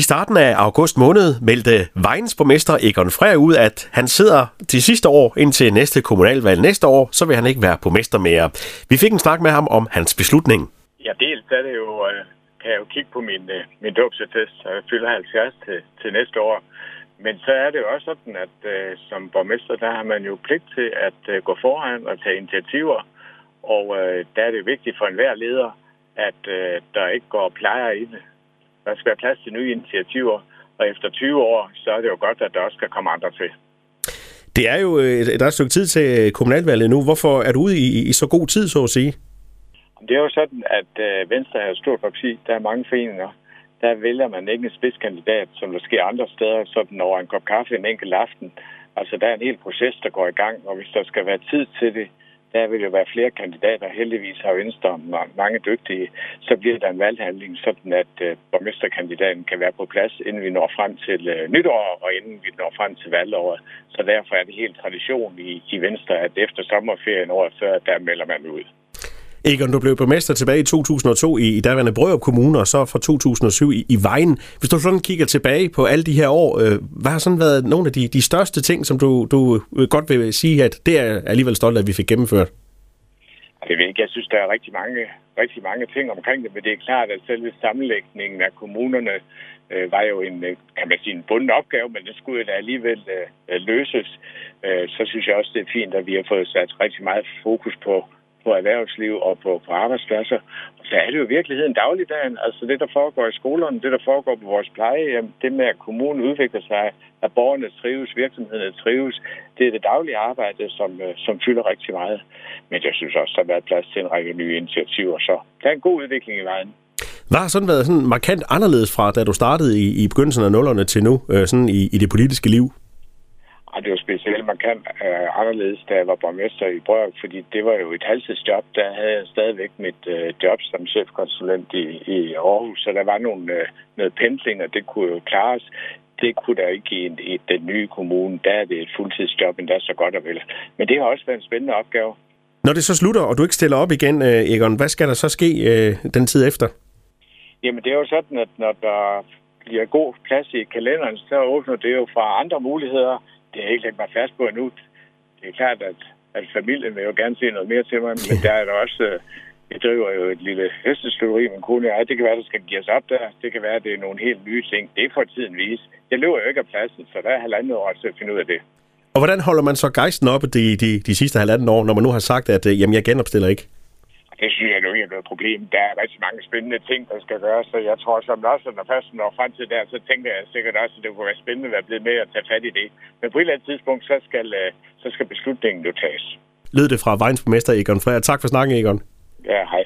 I starten af august måned meldte Vejens borgmester Egon Frey ud, at han sidder til sidste år indtil næste kommunalvalg næste år, så vil han ikke være borgmester mere. Vi fik en snak med ham om hans beslutning. Ja, dels er det jo, øh, kan jeg jo kigge på min, øh, min dåbsattest, og jeg fylder 70 til, til næste år. Men så er det jo også sådan, at øh, som borgmester, der har man jo pligt til at øh, gå foran og tage initiativer. Og øh, der er det vigtigt for enhver leder, at øh, der ikke går plejer i det. Der skal være plads til nye initiativer, og efter 20 år, så er det jo godt, at der også skal komme andre til. Det er jo et, der er et stykke tid til kommunalvalget nu. Hvorfor er du ude i, i så god tid, så at sige? Det er jo sådan, at uh, Venstre er et stort parti. Der er mange foreninger. Der vælger man ikke en spidskandidat, som der sker andre steder, sådan over en kop kaffe en enkelt aften. Altså, der er en hel proces, der går i gang, og hvis der skal være tid til det, der vil jo være flere kandidater. Heldigvis har Venstre mange dygtige. Så bliver der en valghandling, sådan at øh, borgmesterkandidaten kan være på plads, inden vi når frem til øh, nytår, og inden vi når frem til valgåret. Så derfor er det helt tradition i, i Venstre, at efter sommerferien året før, der melder man ud. Egon, du blev borgmester tilbage i 2002 i, i daværende Brørup Kommune, og så fra 2007 i, i Vejen. Hvis du sådan kigger tilbage på alle de her år, øh, hvad har sådan været nogle af de, de største ting, som du, du øh, godt vil sige, at det er alligevel stolt, at vi fik gennemført? Jeg ved ikke, jeg synes, der er rigtig mange, rigtig mange ting omkring det, men det er klart, at selve sammenlægningen af kommunerne øh, var jo en, øh, kan man sige, en bunden opgave, men det skulle da alligevel øh, løses. Øh, så synes jeg også, det er fint, at vi har fået sat rigtig meget fokus på på erhvervsliv og på, på arbejdspladser. Og så er det jo i virkeligheden dagligdagen. Altså det, der foregår i skolerne, det, der foregår på vores plejehjem, det med, at kommunen udvikler sig, at borgerne trives, virksomhederne trives, det er det daglige arbejde, som, øh, som fylder rigtig meget. Men jeg synes også, der har været plads til en række nye initiativer, så der er en god udvikling i vejen. Hvad har sådan været sådan markant anderledes fra, da du startede i, i begyndelsen af nullerne til nu, øh, sådan i, i det politiske liv? Og det var specielt markant uh, anderledes, da jeg var borgmester i Brøg, fordi det var jo et halvtidsjob. Der havde jeg stadigvæk mit uh, job som chefkonsulent i, i Aarhus, så der var nogle, uh, noget pendling, og det kunne jo klares. Det kunne der ikke i, i den nye kommune. Der er det et fuldtidsjob, endda så godt og vel. Men det har også været en spændende opgave. Når det så slutter, og du ikke stiller op igen, Egon, hvad skal der så ske uh, den tid efter? Jamen, det er jo sådan, at når der bliver god plads i kalenderen, så åbner det jo for andre muligheder det er ikke lagt mig fast på endnu. Det er klart, at, at familien vil jo gerne se noget mere til mig, men der er der også... Øh, jeg driver jo et lille hestestøveri, men kone og jeg. Det kan være, der skal give os op der. Det kan være, at det er nogle helt nye ting. Det får tiden vise. Jeg løber jo ikke af pladsen, så der er halvandet år til at finde ud af det. Og hvordan holder man så gejsten oppe de, de, de sidste halvanden år, når man nu har sagt, at øh, jamen, jeg genopstiller ikke? Det synes jeg nu ikke er noget problem. Der er rigtig mange spændende ting, der skal gøres, så jeg tror som også, når først når frem til der, så tænker jeg sikkert også, at det kunne være spændende at være blevet med at tage fat i det. Men på et eller andet tidspunkt, så skal, øh, så skal beslutningen jo tages. Lød det fra Vejens borgmester Egon Freja. Tak for snakken, Egon. Ja, hej.